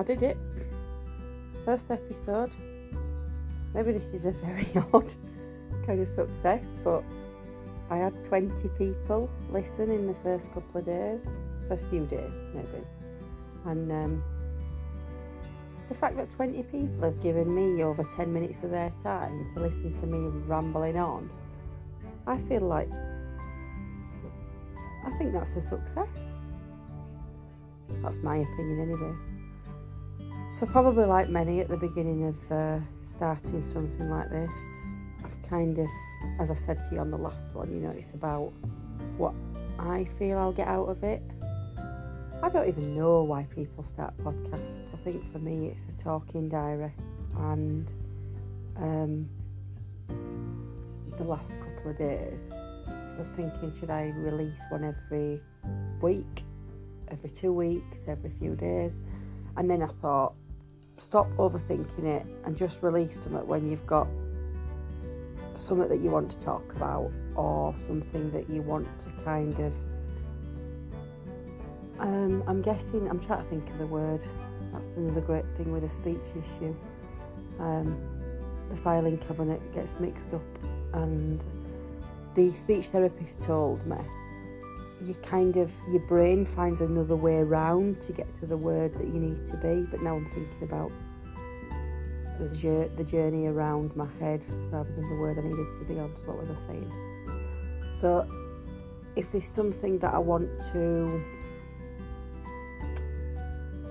I did it. First episode. Maybe this is a very odd kind of success, but I had 20 people listen in the first couple of days, first few days maybe. And um, the fact that 20 people have given me over 10 minutes of their time to listen to me rambling on, I feel like I think that's a success. That's my opinion anyway. So, probably like many at the beginning of uh, starting something like this, I've kind of, as I said to you on the last one, you know, it's about what I feel I'll get out of it I don't even know why people start podcasts. I think for me it's a talking diary and um, the last couple of days. I was thinking, should I release one every week, every two weeks, every few days? And then I thought, stop overthinking it and just release something when you've got something that you want to talk about or something that you want to kind of um, I'm guessing, I'm trying to think of the word. That's another great thing with a speech issue. Um, the filing cabinet gets mixed up, and the speech therapist told me you kind of your brain finds another way around to get to the word that you need to be. But now I'm thinking about the, journey around my head rather than the word I needed to be on. So what was I saying? So if there's something that I want to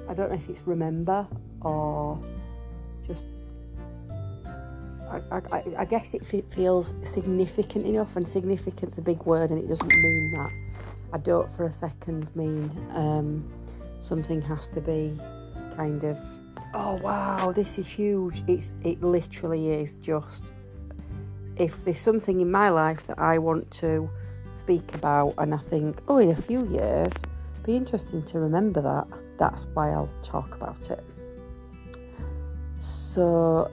I don't know if it's remember or just. I, I, I guess it feels significant enough, and significant's a big word, and it doesn't mean that. I don't for a second mean um, something has to be kind of, oh wow, this is huge. It's it literally is just if there's something in my life that I want to speak about, and I think, oh, in a few years, be interesting to remember that that's why I'll talk about it. So,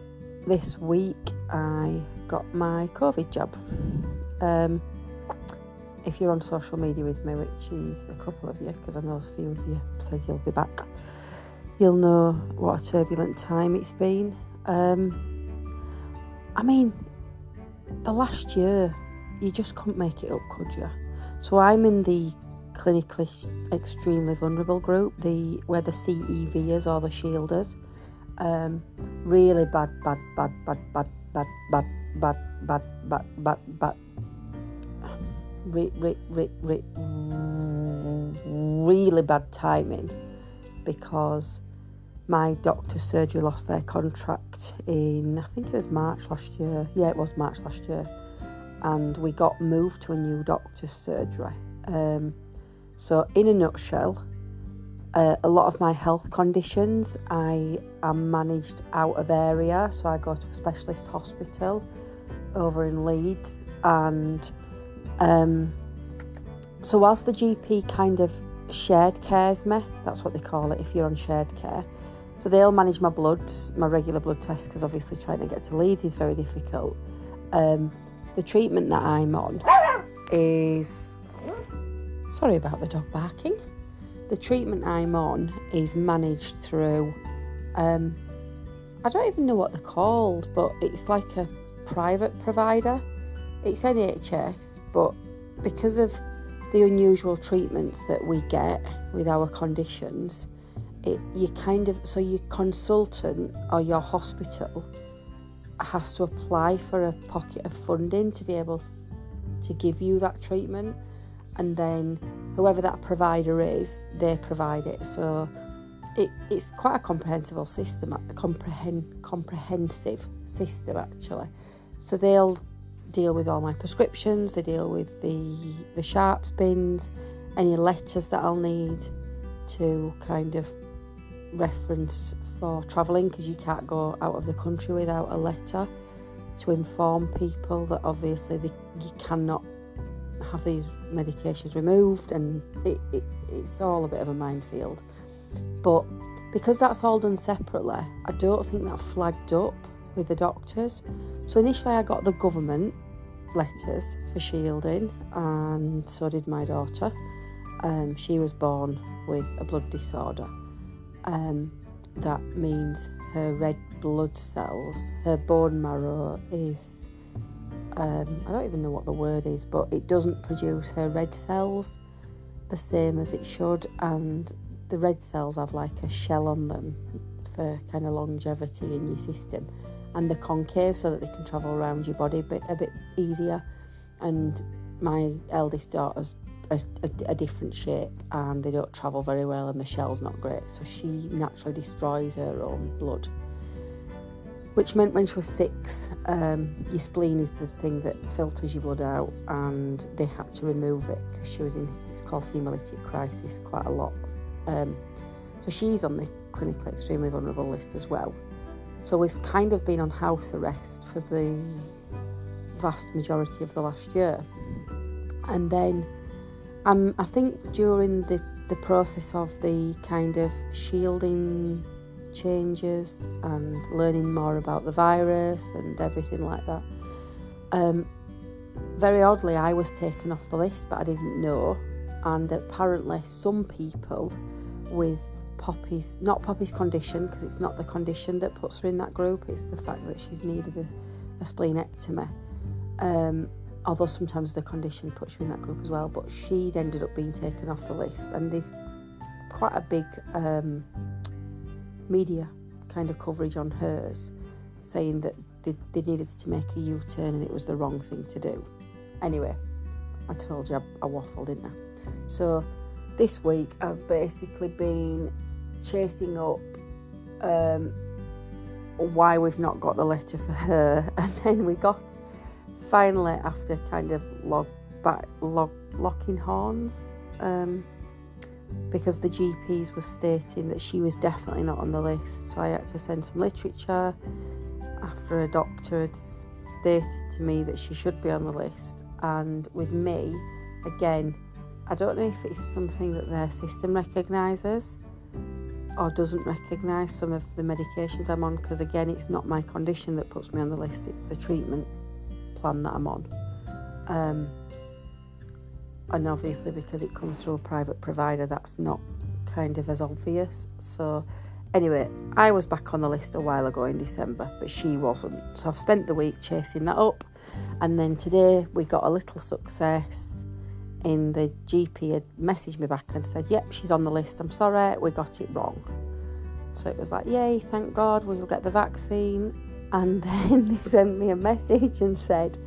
this week I got my COVID jab. Um, if you're on social media with me, which is a couple of you, because I know a few of you said you'll be back, you'll know what a turbulent time it's been. Um, I mean, the last year, you just couldn't make it up, could you? So I'm in the clinically extremely vulnerable group, the where the CEVers or the shielders. Um, really bad, bad, bad, bad, bad, bad, bad, bad, bad, bad, bad, bad. Re, re, re, re, really bad timing because my doctor's surgery lost their contract in I think it was March last year. Yeah, it was March last year, and we got moved to a new doctor's surgery. Um, so, in a nutshell, uh, a lot of my health conditions I am managed out of area, so I go to a specialist hospital over in Leeds, and um, so whilst the GP kind of shared cares me, that's what they call it if you're on shared care. So they'll manage my bloods, my regular blood tests, because obviously trying to get to Leeds is very difficult. Um, the treatment that I'm on is Sorry about the dog barking. The treatment I'm on is managed through, um, I don't even know what they're called, but it's like a private provider. It's NHS, but because of the unusual treatments that we get with our conditions, it, you kind of so your consultant or your hospital has to apply for a pocket of funding to be able to give you that treatment and then whoever that provider is, they provide it. So it, it's quite a comprehensible system, a comprehend, comprehensive system actually. So they'll deal with all my prescriptions, they deal with the the sharps bins, any letters that I'll need to kind of reference for travelling because you can't go out of the country without a letter to inform people that obviously they, you cannot have these medications removed, and it, it, it's all a bit of a minefield. But because that's all done separately, I don't think that flagged up with the doctors. So initially, I got the government letters for shielding, and so did my daughter. Um, she was born with a blood disorder. Um, that means her red blood cells, her bone marrow is, um, I don't even know what the word is, but it doesn't produce her red cells the same as it should, and the red cells have like a shell on them for kind of longevity in your system, and they're concave so that they can travel around your body a bit, a bit easier. And my eldest daughter's a, a, a, different shape and they don't travel very well and the shell's not great. So she naturally destroys her own blood. Which meant when she was six um, your spleen is the thing that filters your blood out and they had to remove it because she was in it's called hemolytic crisis quite a lot. Um, so she's on the clinically extremely vulnerable list as well so we've kind of been on house arrest for the vast majority of the last year and then um, I think during the, the process of the kind of shielding changes and learning more about the virus and everything like that, um, very oddly, I was taken off the list, but I didn't know. And apparently, some people with Poppy's, not Poppy's condition, because it's not the condition that puts her in that group, it's the fact that she's needed a, a splenectomy. Um, although sometimes the condition puts you in that group as well. But she'd ended up being taken off the list, and there's quite a big um, media kind of coverage on hers, saying that they, they needed to make a U turn and it was the wrong thing to do. Anyway, I told you I, I waffled, didn't I? So this week I've basically been chasing up um, why we've not got the letter for her, and then we got finally, after kind of log back, log, locking horns, um, because the GPs were stating that she was definitely not on the list, so I had to send some literature after a doctor had stated to me that she should be on the list. And with me, again, I don't know if it's something that their system recognises or doesn't recognise some of the medications I'm on because, again, it's not my condition that puts me on the list, it's the treatment plan that I'm on. Um, and obviously, because it comes through a private provider, that's not kind of as obvious. So, anyway, I was back on the list a while ago in December, but she wasn't. So, I've spent the week chasing that up. And then today, we got a little success in the GP had messaged me back and said, Yep, she's on the list. I'm sorry, we got it wrong. So it was like, Yay, thank God, we'll get the vaccine. And then they sent me a message and said,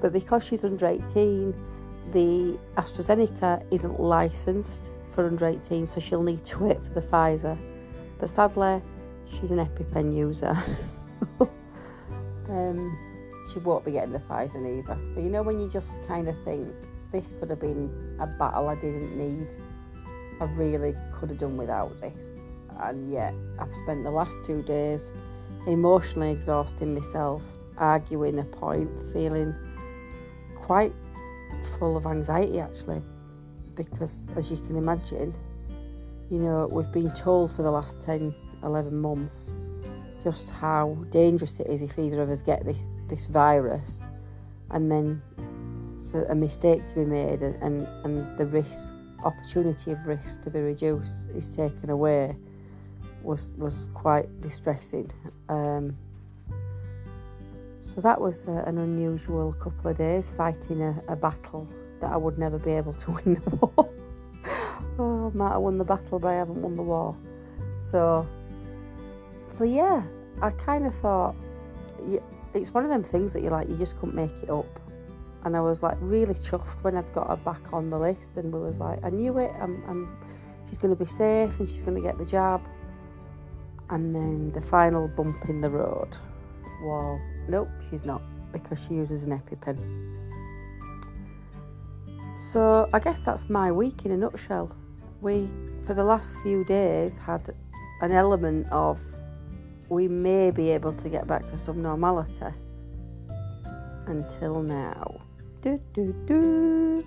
but because she's under 18, the AstraZeneca isn't licensed for under 18, so she'll need to wait for the Pfizer. But sadly, she's an EpiPen user, so um, she won't be getting the Pfizer either. So, you know, when you just kind of think, this could have been a battle I didn't need, I really could have done without this. And yet, I've spent the last two days emotionally exhausting myself, arguing a point, feeling quite full of anxiety actually, because as you can imagine, you know, we've been told for the last 10, 11 months just how dangerous it is if either of us get this, this virus. And then for a mistake to be made and, and, and the risk opportunity of risk to be reduced is taken away was was quite distressing. Um, so that was a, an unusual couple of days fighting a, a, battle that I would never be able to win the war. oh, I might have won the battle, but I haven't won the war. So, so yeah, I kind of thought it's one of them things that you're like you just couldn't make it up. And I was like really chuffed when I'd got her back on the list, and we was like, I knew it. I'm, I'm she's going to be safe, and she's going to get the jab. And then the final bump in the road was nope, she's not because she uses an EpiPen. So I guess that's my week in a nutshell. We, for the last few days, had an element of we may be able to get back to some normality. Until now. Do, do, do.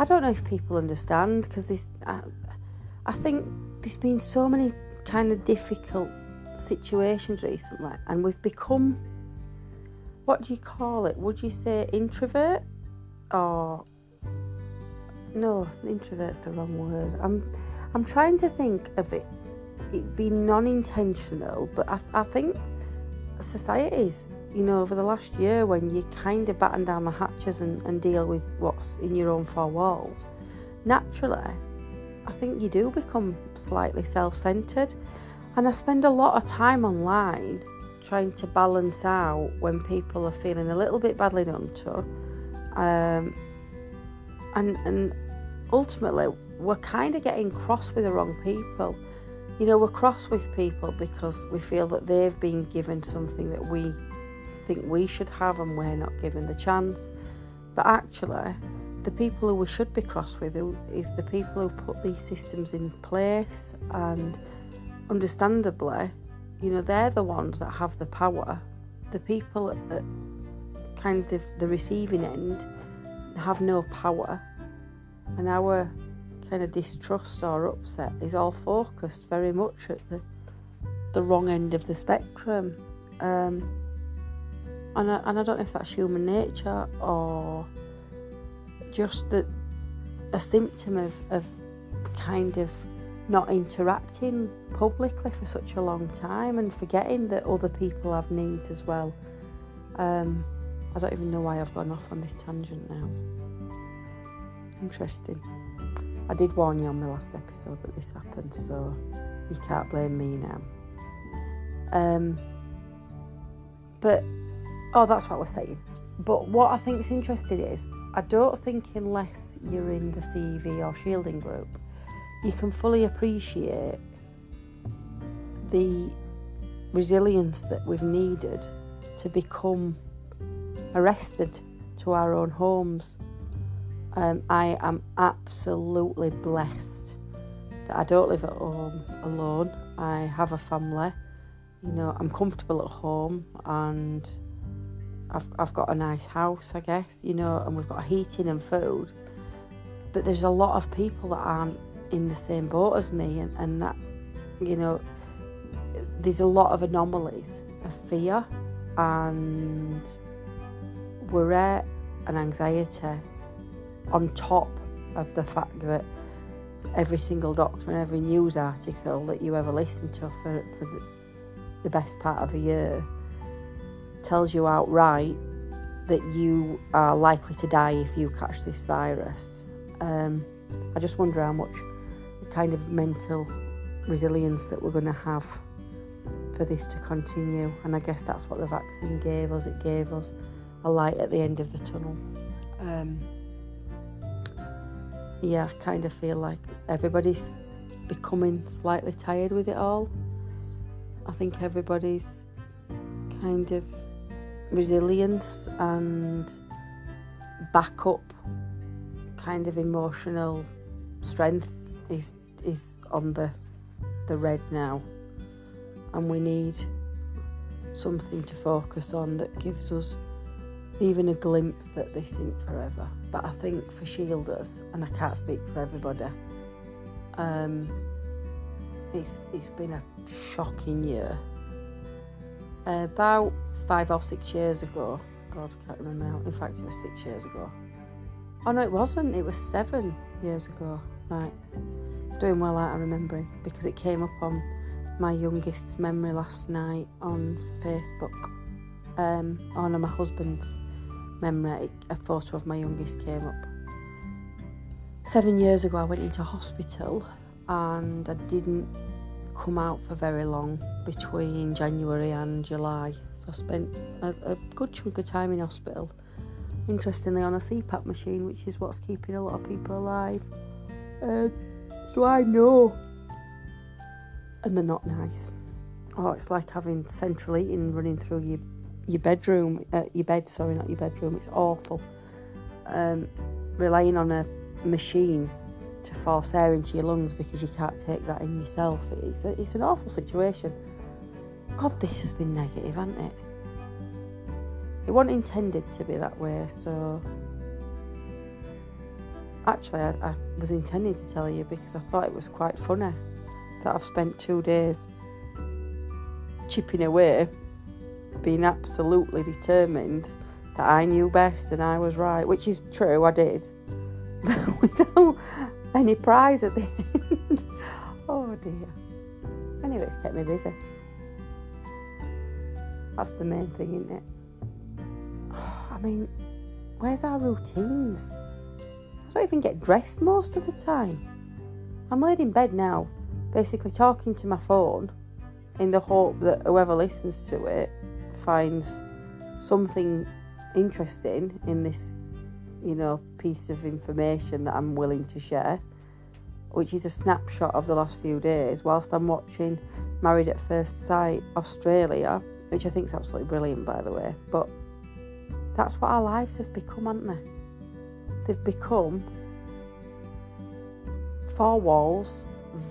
I don't know if people understand because this. I, I think there's been so many kind of difficult situations recently, and we've become what do you call it? Would you say introvert or no? Introvert's the wrong word. I'm I'm trying to think of it It'd be non-intentional, but I, I think societies, you know, over the last year when you kind of batten down the hatches and, and deal with what's in your own four walls, naturally, I think you do become slightly self-centered. And I spend a lot of time online trying to balance out when people are feeling a little bit badly done to. Um, and, and ultimately, we're kind of getting cross with the wrong people. You know, we're cross with people because we feel that they've been given something that we think we should have and we're not given the chance. But actually, the people who we should be cross with is the people who put these systems in place. And understandably you know they're the ones that have the power. The people at kind of the receiving end have no power. And our kind of distrust or upset is all focused very much at the the wrong end of the spectrum. Um, and, I, and I don't know if that's human nature or just that a symptom of, of kind of not interacting publicly for such a long time and forgetting that other people have needs as well. Um, I don't even know why I've gone off on this tangent now. Interesting. I did warn you on the last episode that this happened, so you can't blame me now. Um, but oh, that's what I was saying. But what I think is interesting is I don't think unless you're in the CEV or shielding group, you can fully appreciate the resilience that we've needed to become arrested to our own homes. Um, I am absolutely blessed that I don't live at home alone. I have a family. You know, I'm comfortable at home and I've, I've got a nice house, I guess, you know, and we've got heating and food. But there's a lot of people that aren't in the same boat as me, and, and that, you know, there's a lot of anomalies of fear and worry and anxiety on top of the fact that every single doctor and every news article that you ever listen to for, for the, the best part of a year tells you outright that you are likely to die if you catch this virus. Um, I just wonder how much the kind of mental resilience that we're going to have for this to continue. And I guess that's what the vaccine gave us. It gave us a light at the end of the tunnel. Um, yeah, I kind of feel like everybody's becoming slightly tired with it all. I think everybody's kind of resilience and backup kind of emotional strength is is on the the red now and we need something to focus on that gives us even a glimpse that this isn't forever. But I think for Shielders, and I can't speak for everybody, um, it's it's been a shocking year. About five or six years ago, God, I can't remember now. In fact, it was six years ago. Oh no, it wasn't. It was seven years ago. Right doing well out of remembering because it came up on my youngest's memory last night on Facebook. Um, on my husband's memory, a photo of my youngest came up. Seven years ago, I went into hospital and I didn't come out for very long between January and July. I spent a, a good chunk of time in hospital. Interestingly, on a CPAP machine, which is what's keeping a lot of people alive. Uh, so I know. And they're not nice. Oh, it's like having central heating running through your your bedroom, uh, your bed. Sorry, not your bedroom. It's awful. Um, relying on a machine to force air into your lungs because you can't take that in yourself. It's a, it's an awful situation. God, this has been negative, hasn't it? It wasn't intended to be that way, so actually, I, I was intending to tell you because I thought it was quite funny that I've spent two days chipping away, being absolutely determined that I knew best and I was right, which is true, I did, without any prize at the end. oh dear. Anyway, it's kept me busy. That's the main thing, isn't it? I mean, where's our routines? I don't even get dressed most of the time. I'm laid in bed now, basically talking to my phone in the hope that whoever listens to it finds something interesting in this, you know, piece of information that I'm willing to share, which is a snapshot of the last few days, whilst I'm watching Married at First Sight Australia, which I think is absolutely brilliant, by the way. But that's what our lives have become, haven't they? They've become four walls,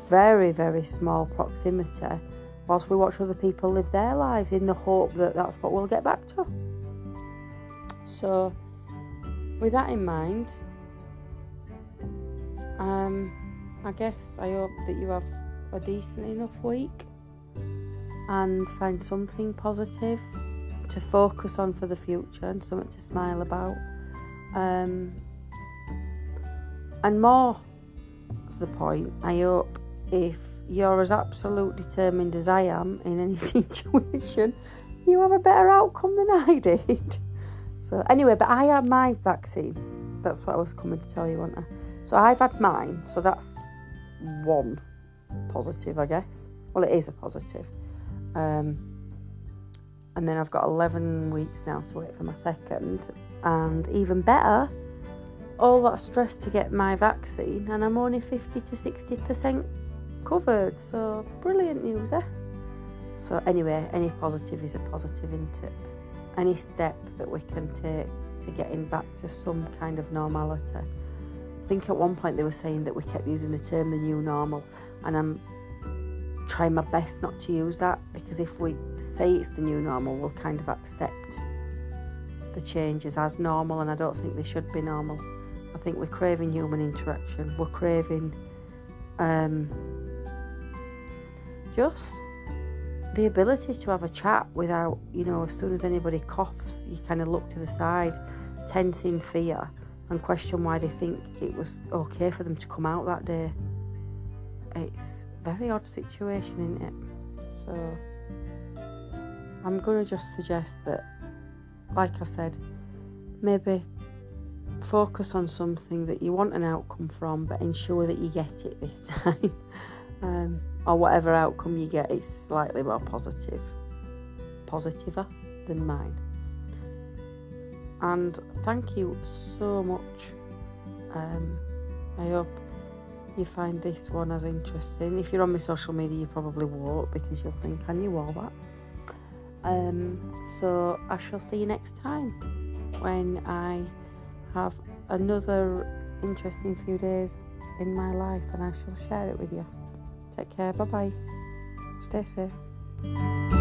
very, very small proximity, whilst we watch other people live their lives in the hope that that's what we'll get back to. So, with that in mind, um, I guess I hope that you have a decent enough week and find something positive to focus on for the future and something to smile about. Um, and more to the point, I hope if you're as absolute determined as I am in any situation, you have a better outcome than I did. So anyway, but I had my vaccine. That's what I was coming to tell you, wasn't I? So I've had mine. So that's one positive, I guess. Well, it is a positive. Um, and then I've got 11 weeks now to wait for my second. And even better, all that stress to get my vaccine, and I'm only 50 to 60% covered. So brilliant news, eh? So anyway, any positive is a positive, isn't it? Any step that we can take to getting back to some kind of normality. I think at one point they were saying that we kept using the term the new normal, and I'm trying my best not to use that because if we say it's the new normal, we'll kind of accept the changes as normal, and I don't think they should be normal. I think we're craving human interaction. We're craving um, just the ability to have a chat without, you know, as soon as anybody coughs, you kind of look to the side, tense in fear, and question why they think it was okay for them to come out that day. It's very odd situation, isn't it? So I'm going to just suggest that, like I said, maybe focus on something that you want an outcome from, but ensure that you get it this time. um, or whatever outcome you get is slightly more positive, positiver than mine. And thank you so much. Um, I hope you find this one as interesting. If you're on my social media, you probably won't because you'll think, can you all that? Um, so I shall see you next time when I have another interesting few days in my life and I shall share it with you. Take care. Bye bye. Stay safe.